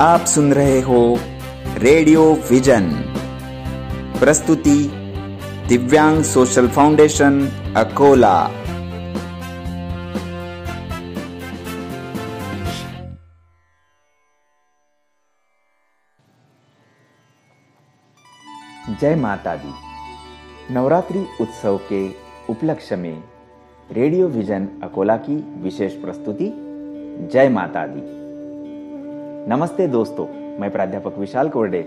आप सुन रहे हो रेडियो विजन। प्रस्तुति दिव्यांग सोशल फाउंडेशन, अकोला। जय माता दी नवरात्रि उत्सव के उपलक्ष्य में रेडियो विजन अकोला की विशेष प्रस्तुति। जय माता दी नमस्ते दोस्तों, मैं प्राध्यापक विशाल कोरडे,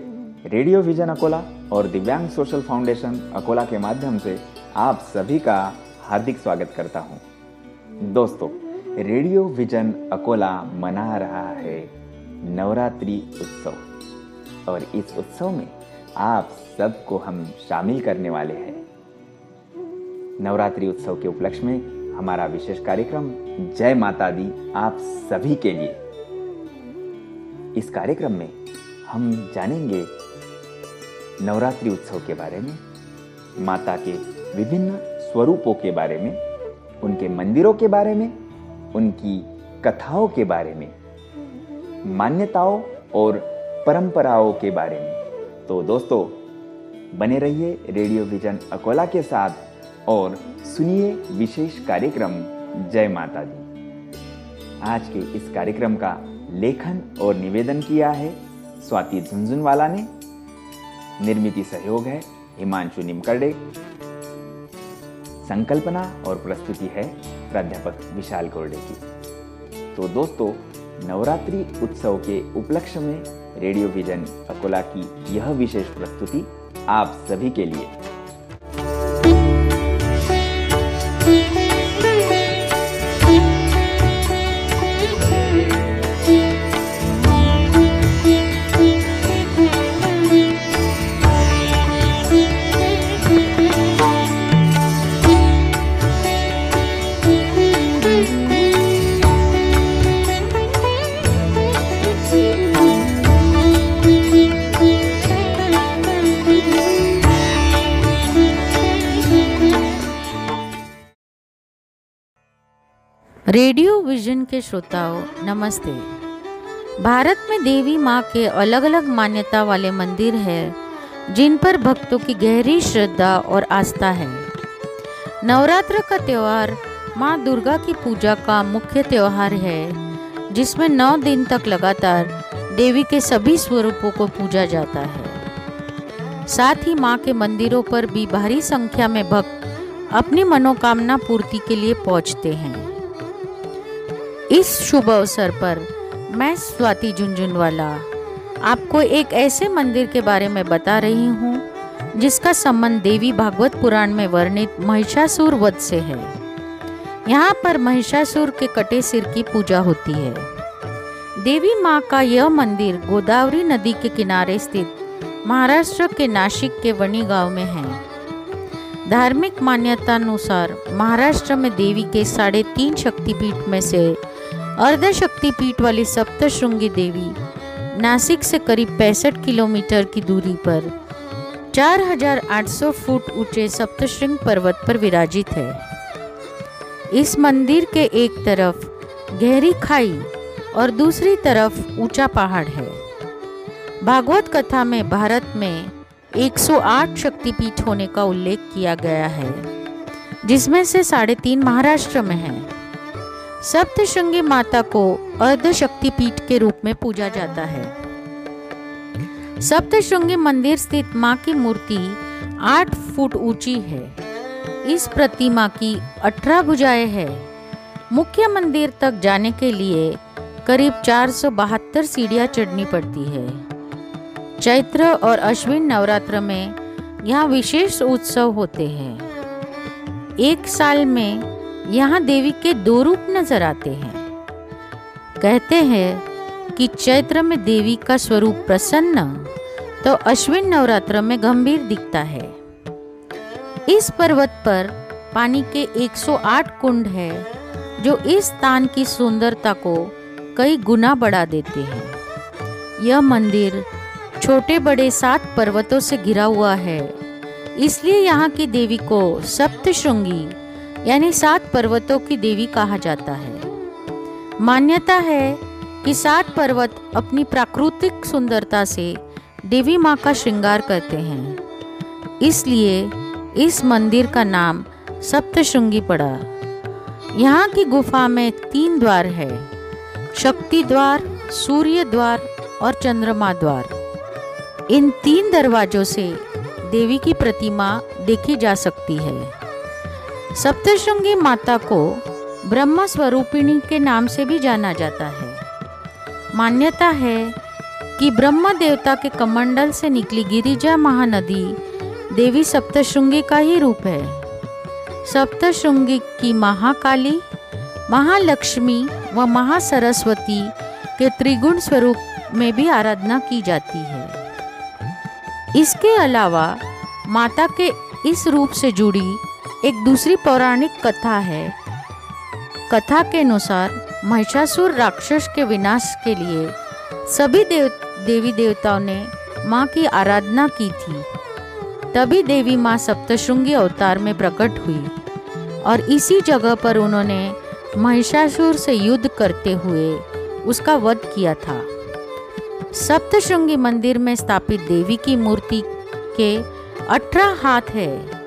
रेडियो विजन अकोला और दिव्यांग सोशल फाउंडेशन अकोला के माध्यम से आप सभी का हार्दिक स्वागत करता हूँ। दोस्तों, रेडियो विजन अकोला मना रहा है नवरात्रि उत्सव और इस उत्सव में आप सबको हम शामिल करने वाले हैं। नवरात्रि उत्सव के उपलक्ष्य में हमारा विशेष कार्यक्रम जय माता दी आप सभी के लिए। इस कार्यक्रम में हम जानेंगे नवरात्रि उत्सव के बारे में, माता के विभिन्न स्वरूपों के बारे में, उनके मंदिरों के बारे में, उनकी कथाओं के बारे में, मान्यताओं और परंपराओं के बारे में। तो दोस्तों, बने रहिए रेडियो विजन अकोला के साथ और सुनिए विशेष कार्यक्रम जय माता दी। आज के इस कार्यक्रम का लेखन और निवेदन किया है। स्वाति झुंझुनवाला ने। निर्मित सहयोग है, हिमांशु निमकरडे। संकल्पना और प्रस्तुति है, प्राध्यापक विशाल कोरडे की। तो दोस्तों, नवरात्रि उत्सव के उपलक्ष्य में रेडियो विजन अकोला की यह विशेष प्रस्तुति आप सभी के लिए रेडियो विजन के श्रोताओं, नमस्ते। भारत में देवी माँ के अलग अलग मान्यता वाले मंदिर हैं, जिन पर भक्तों की गहरी श्रद्धा और आस्था है। नवरात्र का त्यौहार माँ दुर्गा की पूजा का मुख्य त्यौहार है, जिसमें नौ दिन तक लगातार देवी के सभी स्वरूपों को पूजा जाता है। साथ ही माँ के मंदिरों पर भी भारी संख्या में भक्त अपनी मनोकामना पूर्ति के लिए पहुँचते हैं। इस शुभ अवसर पर मैं स्वाति झुंझुनवाला आपको एक ऐसे मंदिर के बारे में बता रही हूँ, जिसका संबंध देवी भागवत पुराण में वर्णित महिषासुर वध से है। यहाँ पर महिषासुर के कटे सिर की पूजा होती है। देवी माँ का यह मंदिर गोदावरी नदी के किनारे स्थित महाराष्ट्र के नासिक के वनी गाँव में है। धार्मिक मान्यता अनुसार महाराष्ट्र में देवी के साढ़े तीन शक्तिपीठ में से अर्ध शक्तिपीठ वाली सप्तशृंगी देवी, नासिक से करीब पैंसठ किलोमीटर की दूरी पर 4800 फुट ऊँचे सप्तशृंग पर्वत पर विराजित है। इस मंदिर के एक तरफ़ गहरी खाई और दूसरी तरफ़ ऊँचा पहाड़ है। भागवत कथा में भारत में 108 शक्तिपीठ होने का उल्लेख किया गया है, जिसमें से साढ़े तीन महाराष्ट्र में है। सप्तशृंगी माता को अर्ध शक्तिपीठ के रूप में पूजा जाता है। सप्तशृंगी मंदिर स्थित माँ की मूर्ति आठ फुट ऊँची है। इस प्रतिमा की अठारह भुजाएँ है। मुख्य मंदिर तक जाने के लिए करीब चार सौ बहत्तर सीढ़ियाँ चढ़नी पड़ती है। चैत्र और अश्विन नवरात्र में यहाँ विशेष उत्सव होते हैं। एक साल में यहाँ देवी के दो रूप नज़र आते हैं। कहते हैं कि चैत्र में देवी का स्वरूप प्रसन्न तो अश्विन नवरात्र में गंभीर दिखता है। इस पर्वत पर पानी के 108 कुंड है, जो इस स्थान की सुंदरता को कई गुना बढ़ा देते हैं। यह मंदिर छोटे बड़े सात पर्वतों से घिरा हुआ है, इसलिए यहाँ की देवी को सप्तशृंगी यानी सात पर्वतों की देवी कहा जाता है। मान्यता है कि सात पर्वत अपनी प्राकृतिक सुंदरता से देवी माँ का श्रृंगार करते हैं। इसलिए इस मंदिर का नाम सप्तशृंगी पड़ा। यहाँ की गुफा में तीन द्वार है, शक्ति द्वार, सूर्य द्वार और चंद्रमा द्वार। इन तीन दरवाजों से देवी की प्रतिमा देखी जा सकती है। सप्तशृंगी माता को ब्रह्म स्वरूपिणी के नाम से भी जाना जाता है। मान्यता है कि ब्रह्म देवता के कमंडल से निकली गिरिजा महानदी देवी सप्तशृंगी का ही रूप है। सप्तशृंगी की महाकाली, महालक्ष्मी व महासरस्वती के त्रिगुण स्वरूप में भी आराधना की जाती है। इसके अलावा माता के इस रूप से जुड़ी एक दूसरी पौराणिक कथा है। कथा के अनुसार महिषासुर राक्षस के विनाश के लिए सभी देव, देवी देवताओं ने माँ की आराधना की थी। तभी देवी माँ सप्तशृंगी अवतार में प्रकट हुई और इसी जगह पर उन्होंने महिषासुर से युद्ध करते हुए उसका वध किया था। सप्तशृंगी मंदिर में स्थापित देवी की मूर्ति के अठारह हाथ है।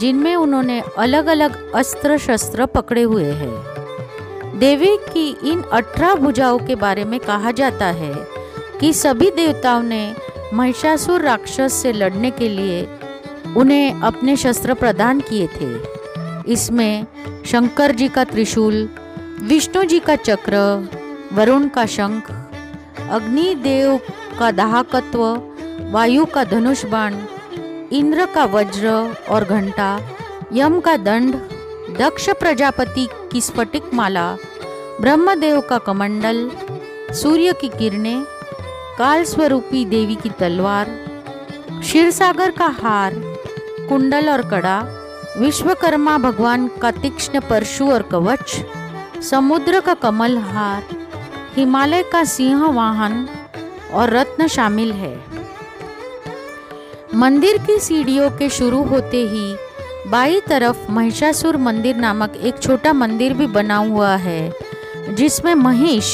जिनमें उन्होंने अलग अलग अस्त्र शस्त्र पकड़े हुए हैं। देवी की इन अठारह भुजाओं के बारे में कहा जाता है कि सभी देवताओं ने महिषासुर राक्षस से लड़ने के लिए उन्हें अपने शस्त्र प्रदान किए थे। इसमें शंकर जी का त्रिशूल, विष्णु जी का चक्र, वरुण का शंख, अग्निदेव का दाहकत्व, वायु का धनुष बाण इंद्र का वज्र और घंटा, यम का दंड, दक्ष प्रजापति की स्फटिक माला, ब्रह्मदेव का कमंडल, सूर्य की किरणें काल स्वरूपी देवी की तलवार, क्षीरसागर का हार, कुंडल और कड़ा, विश्वकर्मा भगवान का तीक्ष्ण परशु और कवच, समुद्र का कमल हार हिमालय का सिंह वाहन और रत्न शामिल है। मंदिर की सीढ़ियों के शुरू होते ही बाई तरफ़ महिषासुर मंदिर नामक एक छोटा मंदिर भी बना हुआ है, जिसमें महिष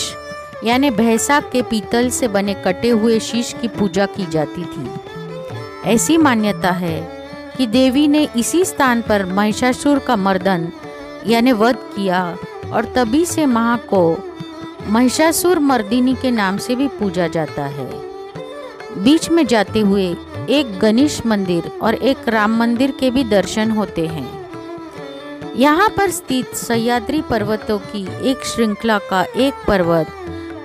यानी भैंसा के पीतल से बने कटे हुए शीश की पूजा की जाती थी। ऐसी मान्यता है कि देवी ने इसी स्थान पर महिषासुर का मर्दन, यानी वध किया और तभी से माँ को महिषासुर मर्दिनी के नाम से भी पूजा जाता है। बीच में जाते हुए एक गणेश मंदिर और एक राम मंदिर के भी दर्शन होते हैं। यहाँ पर स्थित सह्याद्री पर्वतों की एक श्रृंखला का एक पर्वत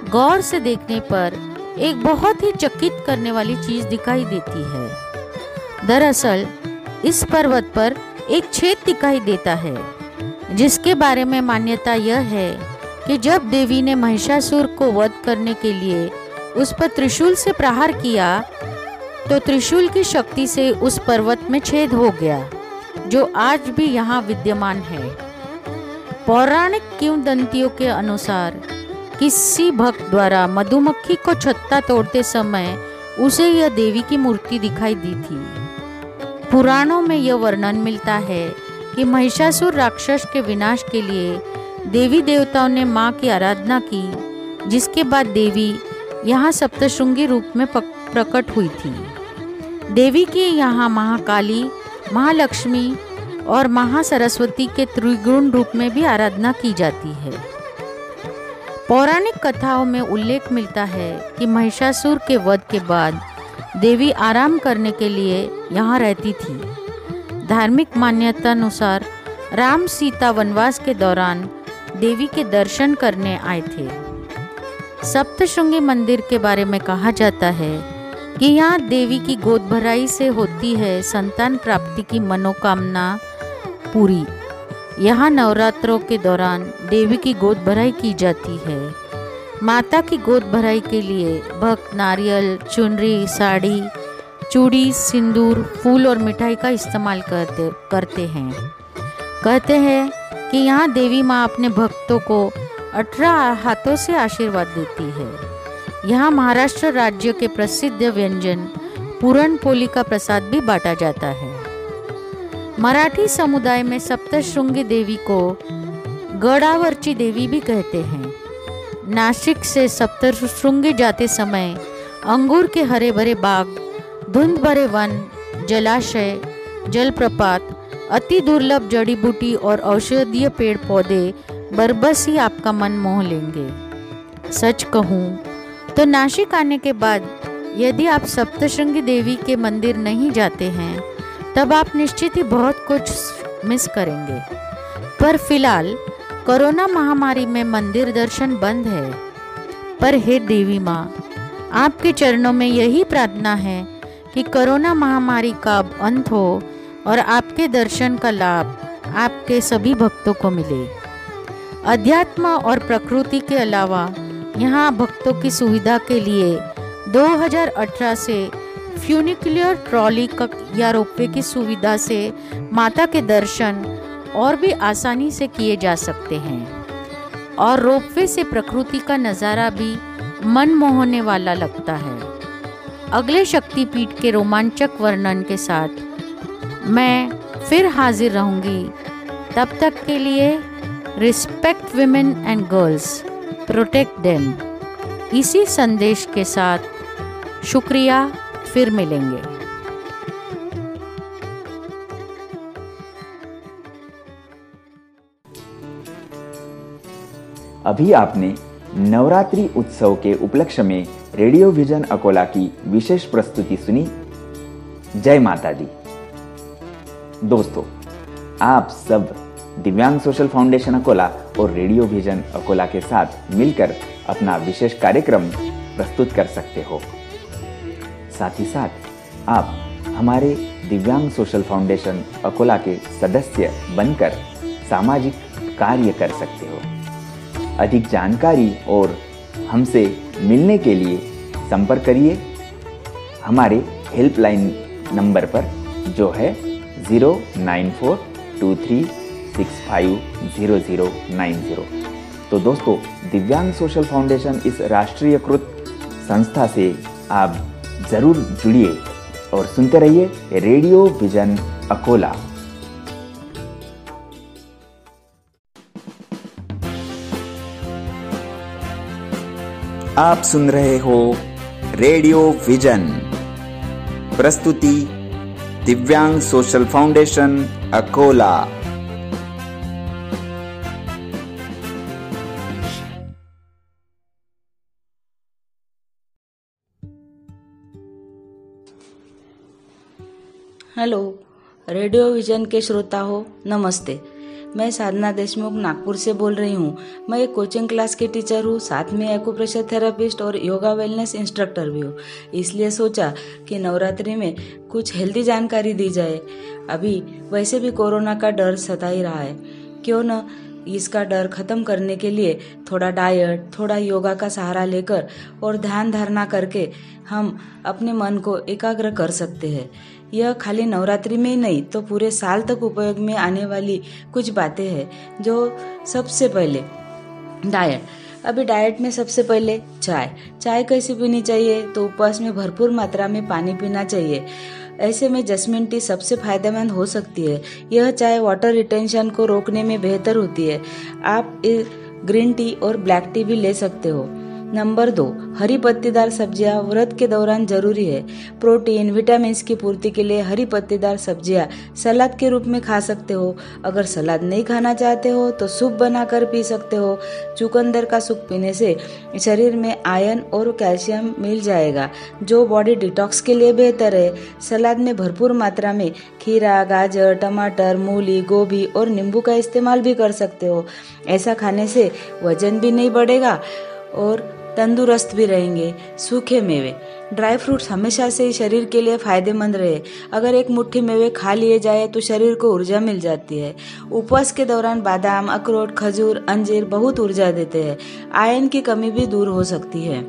गौर से देखने पर एक बहुत ही चकित करने वाली चीज़ दिखाई देती है। दरअसल, इस पर्वत पर एक छेद दिखाई देता है, जिसके बारे में मान्यता यह है कि जब देवी ने महिषासुर को वध करने के लिए उस पर त्रिशूल से प्रहार किया तो त्रिशूल की शक्ति से उस पर्वत में छेद हो गया, जो आज भी यहाँ विद्यमान है। पौराणिक किंवदंतियों के अनुसार, किसी भक्त द्वारा मधुमक्खी को छत्ता तोड़ते समय उसे यह देवी की मूर्ति दिखाई दी थी। पुराणों में यह वर्णन मिलता है कि महिषासुर राक्षस के विनाश के लिए देवी देवताओं ने माँ की आराधना की, जिसके बाद देवी यहाँ सप्तशृंगी रूप में प्रकट हुई थी। देवी के यहाँ महाकाली, महालक्ष्मी और महासरस्वती के त्रिगुण रूप में भी आराधना की जाती है। पौराणिक कथाओं में उल्लेख मिलता है कि महिषासुर के वध के बाद देवी आराम करने के लिए यहाँ रहती थी। धार्मिक मान्यता अनुसार राम सीता वनवास के दौरान देवी के दर्शन करने आए थे। सप्तशृंगी मंदिर के बारे में कहा जाता है यहाँ देवी की गोद भराई से होती है संतान प्राप्ति की मनोकामना पूरी। यहाँ नवरात्रों के दौरान देवी की गोद भराई की जाती है। माता की गोद भराई के लिए भक्त, नारियल, चुनरी, साड़ी, चूड़ी, सिंदूर, फूल और मिठाई का इस्तेमाल करते करते हैं। कहते हैं कि यहाँ देवी माँ अपने भक्तों को अठारह हाथों से आशीर्वाद देती है। यहाँ महाराष्ट्र राज्य के प्रसिद्ध व्यंजन पूरण पोली का प्रसाद भी बांटा जाता है। मराठी समुदाय में सप्तशृंगी देवी को गड़ावरची देवी भी कहते हैं। नासिक से सप्तशृंगी जाते समय अंगूर के हरे भरे बाग धुंध भरे वन, जलाशय, जलप्रपात, अति दुर्लभ जड़ी बूटी और औषधीय पेड़ पौधे बरबस ही आपका मन मोह लेंगे। सच कहूँ तो नासिक आने के बाद यदि आप सप्तशृंगी देवी के मंदिर नहीं जाते हैं, तब आप निश्चित ही बहुत कुछ मिस करेंगे। पर फ़िलहाल, कोरोना महामारी में मंदिर दर्शन बंद है। पर हे देवी माँ, आपके चरणों में यही प्रार्थना है कि कोरोना महामारी का अंत हो और आपके दर्शन का लाभ आपके सभी भक्तों को मिले। अध्यात्म और प्रकृति के अलावा यहाँ भक्तों की सुविधा के लिए 2018 से फ्यूनिकुलर ट्रॉली या रोपवे की सुविधा से माता के दर्शन और भी आसानी से किए जा सकते हैं। और रोपवे से प्रकृति का नज़ारा भी मन मोहने वाला लगता है। अगले शक्तिपीठ के रोमांचक वर्णन के साथ मैं फिर हाजिर रहूँगी। तब तक के लिए respect women and girls. Protect them इसी संदेश के साथ शुक्रिया, फिर मिलेंगे। अभी आपने नवरात्रि उत्सव के उपलक्ष्य में रेडियो विजन अकोला की विशेष प्रस्तुति सुनी? जय माता दी दोस्तों, आप सब दिव्यांग सोशल फाउंडेशन अकोला और रेडियो विजन अकोला के साथ मिलकर अपना विशेष कार्यक्रम प्रस्तुत कर सकते हो। साथ ही साथ, आप हमारे दिव्यांग सोशल फाउंडेशन अकोला के सदस्य बनकर सामाजिक कार्य कर सकते हो। अधिक जानकारी और हमसे मिलने के लिए संपर्क करिए। हमारे हेल्पलाइन नंबर पर जो है zero nine four two three six five zero zero nine zero तो दोस्तों, दिव्यांग सोशल फाउंडेशन इस राष्ट्रीयकृत संस्था से आप ज़रूर जुड़िए और सुनते रहिए रेडियो विजन अकोला आप सुन रहे हो रेडियो विजन प्रस्तुति दिव्यांग social foundation Akola hello, radio vision के श्रोता हो, नमस्ते। मैं साधना देशमुख नागपुर से बोल रही हूँ। मैं एक कोचिंग क्लास की टीचर हूँ, साथ में एक्यूप्रेशर थेरेपिस्ट और योगा वेलनेस इंस्ट्रक्टर भी हूँ। इसलिए सोचा कि नवरात्रि में कुछ हेल्दी जानकारी दी जाए। अभी वैसे भी कोरोना का डर सता ही रहा है। क्यों न इसका डर खत्म करने के लिए थोड़ा डाइट थोड़ा योगा का सहारा लेकर और ध्यान धारणा करके हम अपने मन को एकाग्र कर सकते हैं। यह खाली नवरात्रि में ही नहीं तो पूरे साल तक उपयोग में आने वाली कुछ बातें हैं जो सबसे पहले डाइट अभी डाइट में सबसे पहले चाय। चाय कैसे पीनी चाहिए? तो उपवास में भरपूर मात्रा में पानी पीना चाहिए। ऐसे में जस्मिन टी सबसे फ़ायदेमंद हो सकती है। यह चाय वाटर रिटेंशन को रोकने में बेहतर होती है। आप ग्रीन टी और ब्लैक टी भी ले सकते हो। नंबर दो, हरी पत्तेदार सब्ज़ियाँ व्रत के दौरान ज़रूरी है। प्रोटीन विटामिन की पूर्ति के लिए हरी पत्तेदार सब्ज़ियाँ सलाद के रूप में खा सकते हो। अगर सलाद नहीं खाना चाहते हो तो सूप बनाकर पी सकते हो। चुकंदर का सूप पीने से शरीर में आयन और कैल्शियम मिल जाएगा, जो बॉडी डिटॉक्स के लिए बेहतर है। सलाद में भरपूर मात्रा में खीरा, गाजर, टमाटर, मूली, गोभी और नींबू का इस्तेमाल भी कर सकते हो। ऐसा खाने से वज़न भी नहीं बढ़ेगा और तंदुरुस्त भी रहेंगे, सूखे मेवे। ड्राई फ्रूट्स हमेशा से ही शरीर के लिए फ़ायदेमंद रहे। अगर एक मुट्ठी मेवे खा लिए जाए तो शरीर को ऊर्जा मिल जाती है। उपवास के दौरान बादाम, अखरोट, खजूर, अंजीर बहुत ऊर्जा देते हैं। आयन की कमी भी दूर हो सकती है।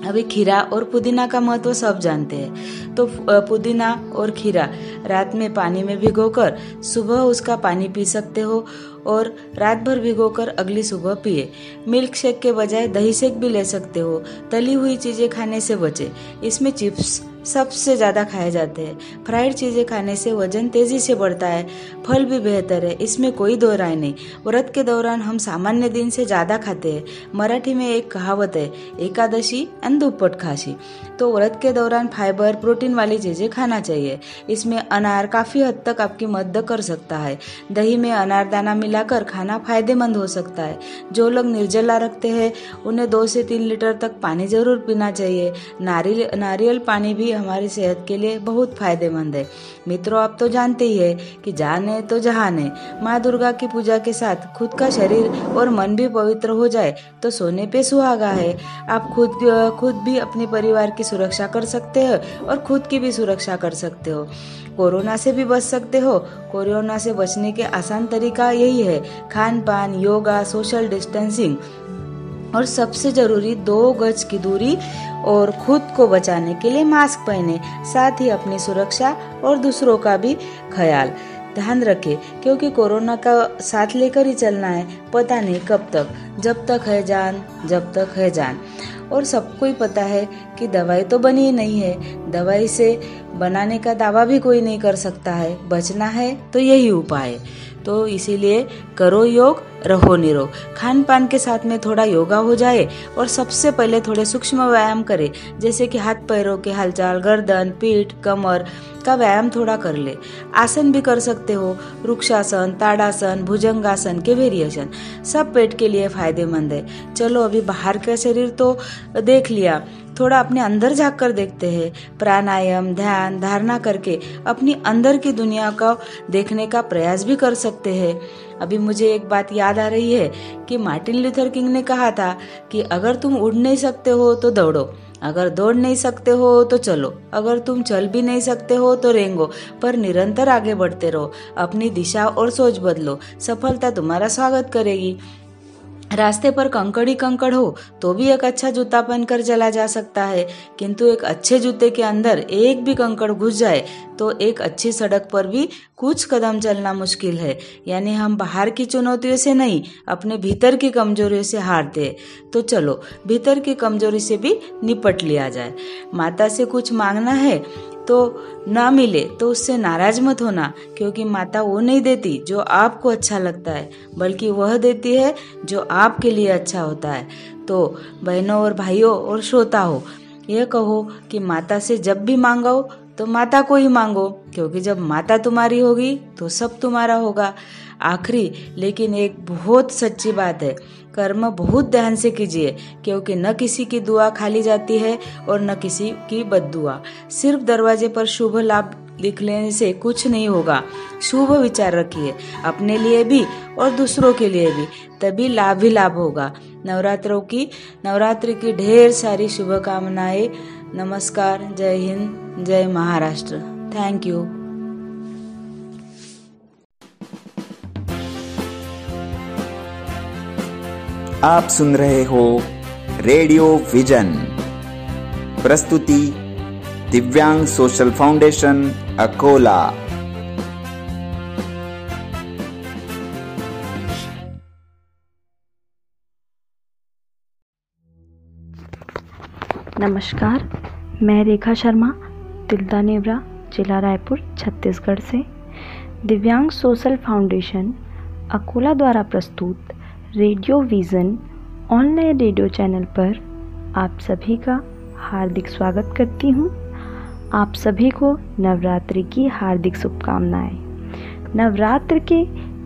अभी खीरा और पुदीना का महत्व सब जानते हैं। तो पुदीना और खीरा, रात में पानी में भिगोकर सुबह उसका पानी पी सकते हो। और रात भर भिगोकर अगली सुबह पिए। मिल्क शेक के बजाय दही शेक भी ले सकते हो। तली हुई चीज़ें खाने से बचे। इसमें चिप्स सबसे ज़्यादा खाए जाते हैं। फ्राइड चीज़ें खाने से वज़न तेज़ी से बढ़ता है, फल भी बेहतर है, इसमें कोई दो राय नहीं। व्रत के दौरान हम सामान्य दिन से ज़्यादा खाते हैं। मराठी में एक कहावत है, एकादशी एंड दुप्पट खासी। तो व्रत के दौरान फाइबर, प्रोटीन वाली चीज़ें खाना चाहिए। इसमें अनार काफ़ी हद तक आपकी मदद कर सकता है। दही में अनारदाना मिलाकर खाना फ़ायदेमंद हो सकता है। जो लोग निर्जला रखते हैं, उन्हें दो से तीन लीटर तक पानी ज़रूर पीना चाहिए। नारियल नारियल पानी भी हमारी सेहत के लिए बहुत फ़ायदेमंद है। मित्रों, आप तो जानते ही है कि जान तो जहान। माँ दुर्गा की पूजा के साथ खुद का शरीर और मन भी पवित्र हो जाए तो सोने पे सुहागा है। आप खुद खुद भी अपने परिवार की सुरक्षा कर सकते हो और खुद की भी सुरक्षा कर सकते हो। कोरोना से भी बच सकते हो। कोरोना से बचने के आसान तरीका यही है। खान पान योगा, सोशल डिस्टेंसिंग और सबसे ज़रूरी दो गज की दूरी और खुद को बचाने के लिए मास्क पहने, साथ ही अपनी सुरक्षा और दूसरों का भी ख्याल। ध्यान रखें, क्योंकि कोरोना का साथ लेकर ही चलना है, पता नहीं कब तक, जब तक है जान, जब तक है जान। और सबको ही पता है कि दवाई तो बनी ही नहीं है, दवाई से बनाने का दावा भी कोई नहीं कर सकता है, बचना है तो यही उपाय। है तो इसीलिए करो योग, रहो निरोग। खान पान के साथ में थोड़ा योगा हो जाए और सबसे पहले थोड़े सूक्ष्म व्यायाम करें, जैसे कि हाथ पैरों के हलचाल, गर्दन, पीठ, कमर का व्यायाम थोड़ा कर ले। आसन भी कर सकते हो वृक्षासन ताड़ासन, भुजंगासन के वेरिएशन सब पेट के लिए फ़ायदेमंद है। चलो अभी बाहर का शरीर तो देख लिया। थोड़ा अपने अंदर झाँक कर देखते हैं। प्राणायाम, ध्यान, धारणा करके अपनी अंदर की दुनिया का देखने का प्रयास भी कर सकते हैं। अभी मुझे एक बात याद आ रही है कि मार्टिन लूथर किंग ने कहा था कि अगर तुम उड़ नहीं सकते हो तो दौड़ो, अगर दौड़ नहीं सकते हो तो चलो, अगर तुम चल भी नहीं सकते हो तो रेंगो, पर निरंतर आगे बढ़ते रहो, अपनी दिशा और सोच बदलो, सफलता तुम्हारा स्वागत करेगी। रास्ते पर कंकड़ कंकड़ हो तो भी एक अच्छा जूता पहनकर चला जा सकता है। किंतु एक अच्छे जूते के अंदर एक भी कंकड़ घुस जाए तो एक अच्छी सड़क पर भी कुछ कदम चलना मुश्किल है। यानी हम बाहर की चुनौतियों से नहीं, अपने भीतर की कमजोरियों से हारते तो चलो, भीतर की कमज़ोरी से भी निपट लिया जाए। माता से कुछ मांगना है? तो ना मिले तो उससे नाराज़ मत होना, क्योंकि माता वो नहीं देती जो आपको अच्छा लगता है, बल्कि वह देती है जो आपके लिए अच्छा होता है। तो बहनों और भाइयों और श्रोता हो यह कहो कि माता से जब भी मांगो तो माता को ही मांगो, क्योंकि जब माता तुम्हारी होगी तो सब तुम्हारा होगा। आखिरी, लेकिन एक बहुत सच्ची बात है कर्म बहुत ध्यान से कीजिए, क्योंकि न किसी की दुआ खाली जाती है और न किसी की बद दुआ सिर्फ़ दरवाजे पर शुभ लाभ लिख लेने से कुछ नहीं होगा। शुभ विचार रखिए, अपने लिए भी और दूसरों के लिए भी, तभी लाभ ही लाभ होगा। नवरात्रों की, नवरात्रि की ढेर सारी शुभकामनाएँ। नमस्कार, जय हिंद, जय महाराष्ट्र। थैंक यू आप सुन रहे हो रेडियो विजन। प्रस्तुति दिव्यांग सोशल फाउंडेशन, अकोला। नमस्कार, मैं रेखा शर्मा, तिलदा नेवरा, जिला रायपुर, छत्तीसगढ़ से। दिव्यांग सोशल फाउंडेशन, अकोला द्वारा प्रस्तुत radio vision online radio channel पर आप सभी का हार्दिक स्वागत करती हूँ। आप सभी को नवरात्रि की हार्दिक शुभकामनाएँ। नवरात्र के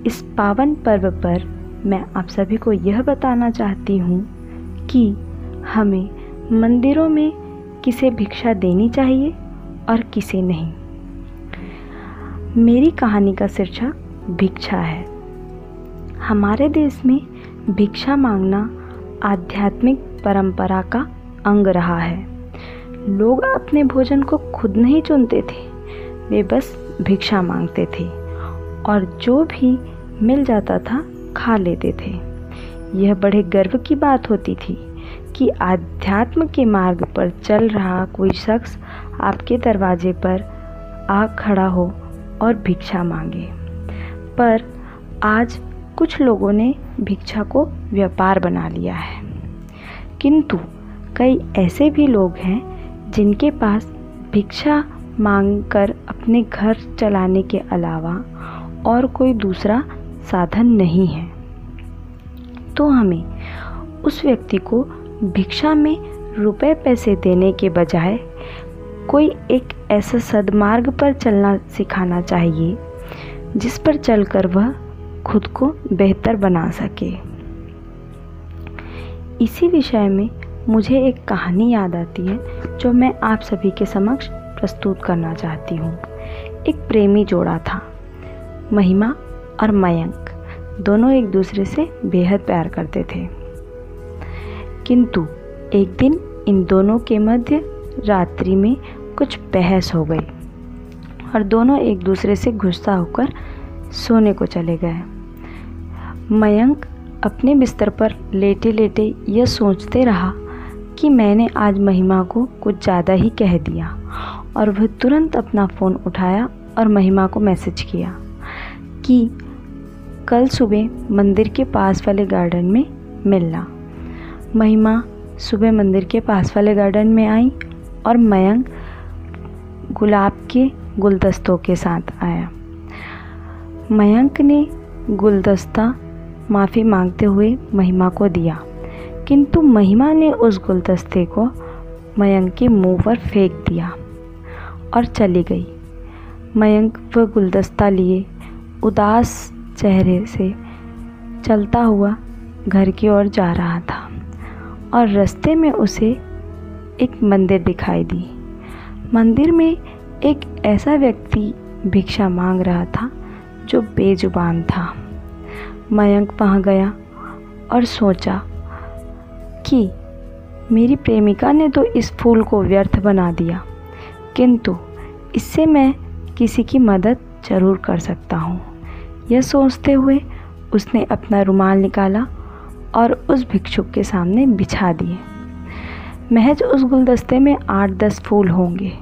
इस पावन पर्व पर मैं आप सभी को यह बताना चाहती हूँ कि हमें मंदिरों में किसे भिक्षा देनी चाहिए और किसे नहीं। मेरी कहानी का शीर्षक भिक्षा है। हमारे देश में भिक्षा मांगना आध्यात्मिक परंपरा का अंग रहा है। लोग अपने भोजन को खुद नहीं चुनते थे, वे बस भिक्षा मांगते थे और जो भी मिल जाता था खा लेते थे। यह बड़े गर्व की बात होती थी कि आध्यात्म के मार्ग पर चल रहा कोई शख्स आपके दरवाजे पर आ खड़ा हो और भिक्षा मांगे। पर आज कुछ लोगों ने भिक्षा को व्यापार बना लिया है। किंतु कई ऐसे भी लोग हैं जिनके पास भिक्षा मांगकर अपने घर चलाने के अलावा और कोई दूसरा साधन नहीं है। तो हमें उस व्यक्ति को भिक्षा में रुपए पैसे देने के बजाय कोई एक ऐसा सदमार्ग पर चलना सिखाना चाहिए, जिस पर चलकर वह खुद को बेहतर बना सके। इसी विषय में मुझे एक कहानी याद आती है, जो मैं आप सभी के समक्ष प्रस्तुत करना चाहती हूँ। एक प्रेमी जोड़ा था, महिमा और मयंक। दोनों एक दूसरे से बेहद प्यार करते थे। किंतु एक दिन इन दोनों के मध्य रात्रि में कुछ बहस हो गई और दोनों एक दूसरे से गुस्सा होकर सोने को चले गए। मयंक अपने बिस्तर पर लेटे लेटे यह सोचते रहा कि मैंने आज महिमा को कुछ ज़्यादा ही कह दिया और वह तुरंत अपना फ़ोन उठाया और महिमा को मैसेज किया कि कल सुबह मंदिर के पास वाले गार्डन में मिलना। महिमा सुबह मंदिर के पास वाले गार्डन में आई और मयंक गुलाब के गुलदस्तों के साथ आया। मयंक ने गुलदस्ता माफ़ी मांगते हुए महिमा को दिया। किंतु महिमा ने उस गुलदस्ते को मयंक के मुँह पर फेंक दिया और चली गई। मयंक वह गुलदस्ता लिए, उदास चेहरे से चलता हुआ घर की ओर जा रहा था और रास्ते में उसे एक मंदिर दिखाई दी। मंदिर में एक ऐसा व्यक्ति भिक्षा मांग रहा था जो बेजुबान था। मयंक वहाँ गया और सोचा कि मेरी प्रेमिका ने तो इस फूल को व्यर्थ बना दिया, किंतु इससे मैं किसी की मदद ज़रूर कर सकता हूँ। यह सोचते हुए उसने अपना रुमाल निकाला और उस भिक्षुक के सामने बिछा दिए। महज उस गुलदस्ते में आठ दस फूल होंगे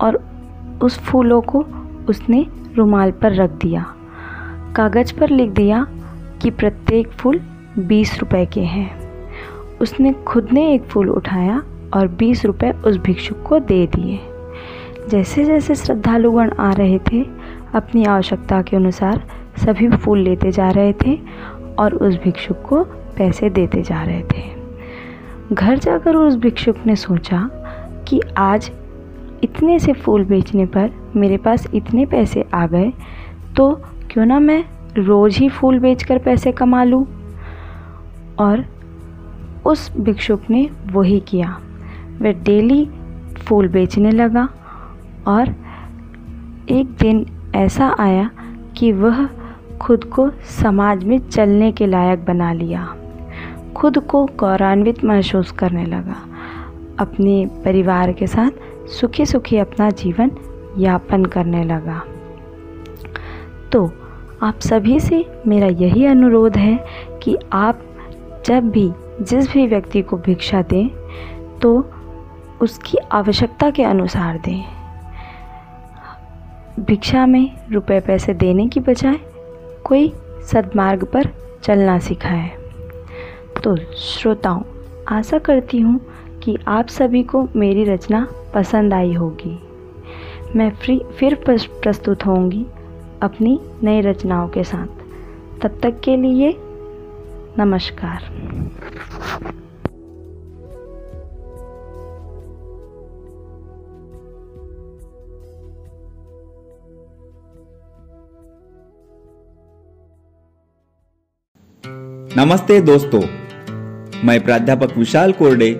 और उस फूलों को उसने रुमाल पर रख दिया। कागज़ पर लिख दिया कि प्रत्येक फूल बीस रुपए के हैं। उसने खुद ने एक फूल उठाया और बीस रुपए उस भिक्षुक को दे दिए। जैसे जैसे श्रद्धालुगण आ रहे थे, अपनी आवश्यकता के अनुसार सभी फूल लेते जा रहे थे और उस भिक्षुक को पैसे देते जा रहे थे। घर जाकर उस भिक्षुक ने सोचा कि आज इतने से फूल बेचने पर मेरे पास इतने पैसे आ गए तो क्यों ना मैं रोज़ ही फूल बेचकर पैसे कमा लूँ? और उस भिक्षुक ने वही किया। वह डेली फूल बेचने लगा और एक दिन ऐसा आया कि वह खुद को समाज में चलने के लायक बना लिया। खुद को गौरवान्वित महसूस करने लगा। अपने परिवार के साथ सुखी सुखी अपना जीवन यापन करने लगा। तो आप सभी से मेरा यही अनुरोध है कि आप जब भी, जिस भी व्यक्ति को भिक्षा दें तो उसकी आवश्यकता के अनुसार दें। भिक्षा में रुपए पैसे देने की बजाय कोई सदमार्ग पर चलना सिखाए। तो श्रोताओं, आशा करती हूँ कि आप सभी को मेरी रचना पसंद आई होगी। मैं फ्री, फिर प्रस्तुत होंगी। अपनी नई रचनाओं के साथ। तब तक के लिए नमस्कार। नमस्ते दोस्तों, मैं प्राध्यापक विशाल कोरडे,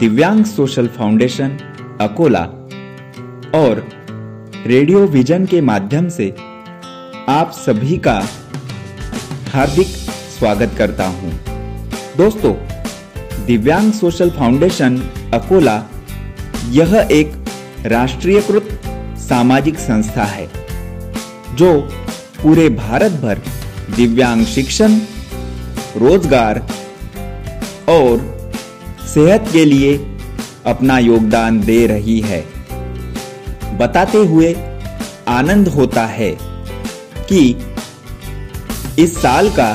दिव्यांग सोशल फाउंडेशन अकोला, और रेडियो विजन के माध्यम से आप सभी का हार्दिक स्वागत करता हूँ। दोस्तों, दिव्यांग सोशल फाउंडेशन अकोला यह एक राष्ट्रीयकृत सामाजिक संस्था है, जो पूरे भारत भर दिव्यांग शिक्षण, रोज़गार और सेहत के लिए अपना योगदान दे रही है। बताते हुए आनंद होता है कि इस साल का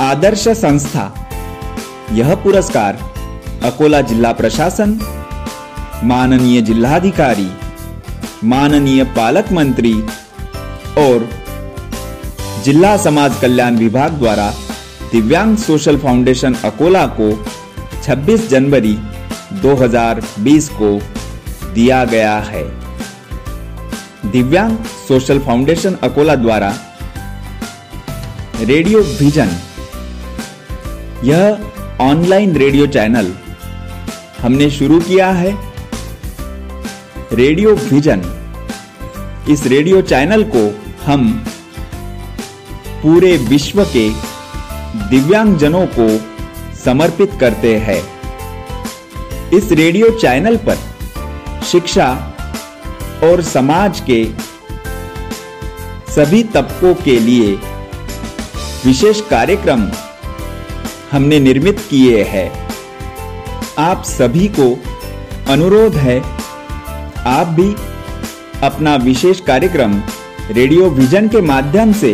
आदर्श संस्था, यह पुरस्कार अकोला जिला प्रशासन, माननीय जिलाधिकारी, माननीय पालक मंत्री और जिला समाज कल्याण विभाग द्वारा दिव्यांग सोशल फाउंडेशन अकोला को 26 जनवरी 2020 को दिया गया है। दिव्यांग सोशल फाउंडेशन अकोला द्वारा रेडियो विजन, यह ऑनलाइन रेडियो चैनल हमने शुरू किया है। रेडियो विजन, इस रेडियो चैनल को हम पूरे विश्व के दिव्यांगजनों को समर्पित करते हैं। इस रेडियो चैनल पर शिक्षा और समाज के सभी तबकों के लिए विशेष कार्यक्रम हमने निर्मित किए हैं। आप सभी को अनुरोध है, आप भी अपना विशेष कार्यक्रम रेडियो विजन के माध्यम से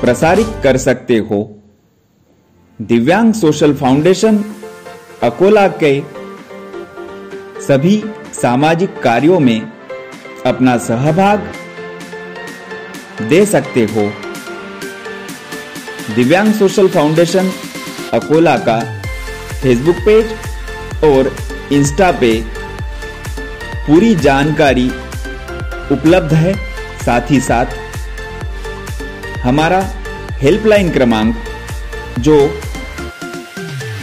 प्रसारित कर सकते हो। दिव्यांग सोशल फाउंडेशन अकोला के सभी सामाजिक कार्यों में अपना सहभाग दे सकते हो। दिव्यांग सोशल फाउंडेशन अकोला का फेसबुक पेज और इंस्टा पे पूरी जानकारी उपलब्ध है। साथ ही साथ हमारा हेल्पलाइन क्रमांक जो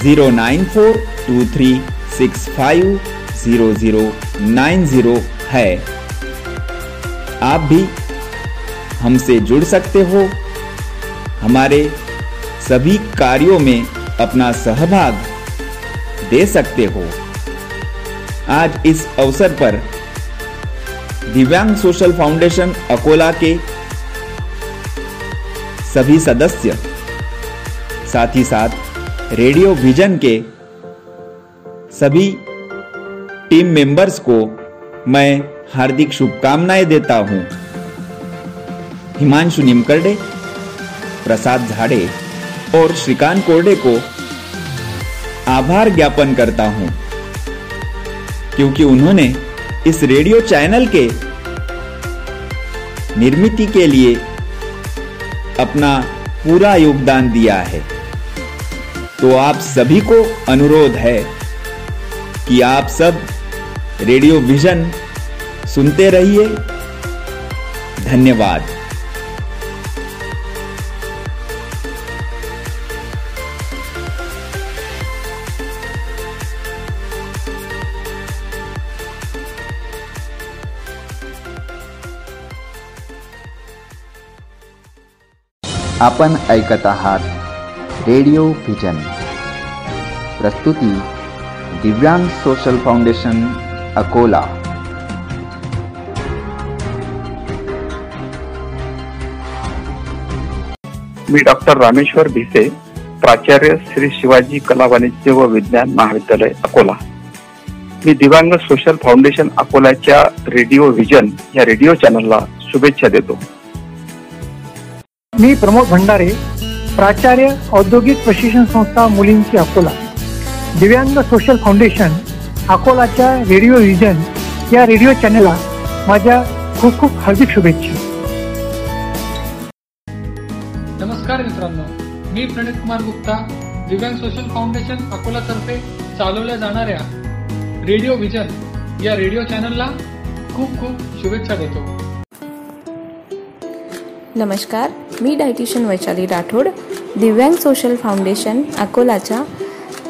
zero nine four two three six five zero zero nine zero है। आप भी हमसे जुड़ सकते हो। हमारे सभी कार्यों में अपना सहभाग दे सकते हो। आज इस अवसर पर दिव्यांग सोशल फाउंडेशन अकोला के सभी सदस्य, साथ ही साथ रेडियो विजन के सभी टीम मेंबर्स को मैं हार्दिक शुभकामनाएँ देता हूँ। हिमांशु निमकरडे, प्रसाद झाड़े और श्रीकांत कोरडे को आभार ज्ञापन करता हूँ, क्योंकि उन्होंने इस रेडियो चैनल के निर्मिति के लिए अपना पूरा योगदान दिया है। तो आप सभी को अनुरोध है कि आप सब रेडियो विजन सुनते रहिए। धन्यवाद। आपण ऐकत आहात रेडिओ व्हिजन प्रस्तुती दिव्यांग सोशल फाउंडेशन अकोला. मी डॉक्टर रामेश्वर भिसे प्राचार्य श्री शिवाजी कला वाणिज्य व विज्ञान महाविद्यालय अकोला. मी दिव्यांग सोशल फाउंडेशन अकोल्याच्या रेडिओ व्हिजन या रेडिओ चॅनलला शुभेच्छा देतो. मी प्रमोद भंडारे प्राचार्य औद्योगिक प्रशिक्षण संस्था मुलींची अकोला. दिव्यांग सोशल फाउंडेशन अकोलाच्या रेडिओ व्हिजन या रेडिओ चॅनलला माझ्या खूप खूप हार्दिक शुभेच्छा. नमस्कार मित्रांनो मी प्रणित कुमार गुप्ता दिव्यांग सोशल फाउंडेशन अकोलातर्फे चालवल्या जाणाऱ्या रेडिओ व्हिजन या रेडिओ चॅनलला खूप खूप शुभेच्छा देतो. नमस्कार मी डायटिशियन वैशाली राठोड दिव्यांग सोशल फाउंडेशन अकोलाच्या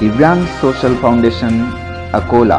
दिव्यांग सोशल फाउंडेशन अकोला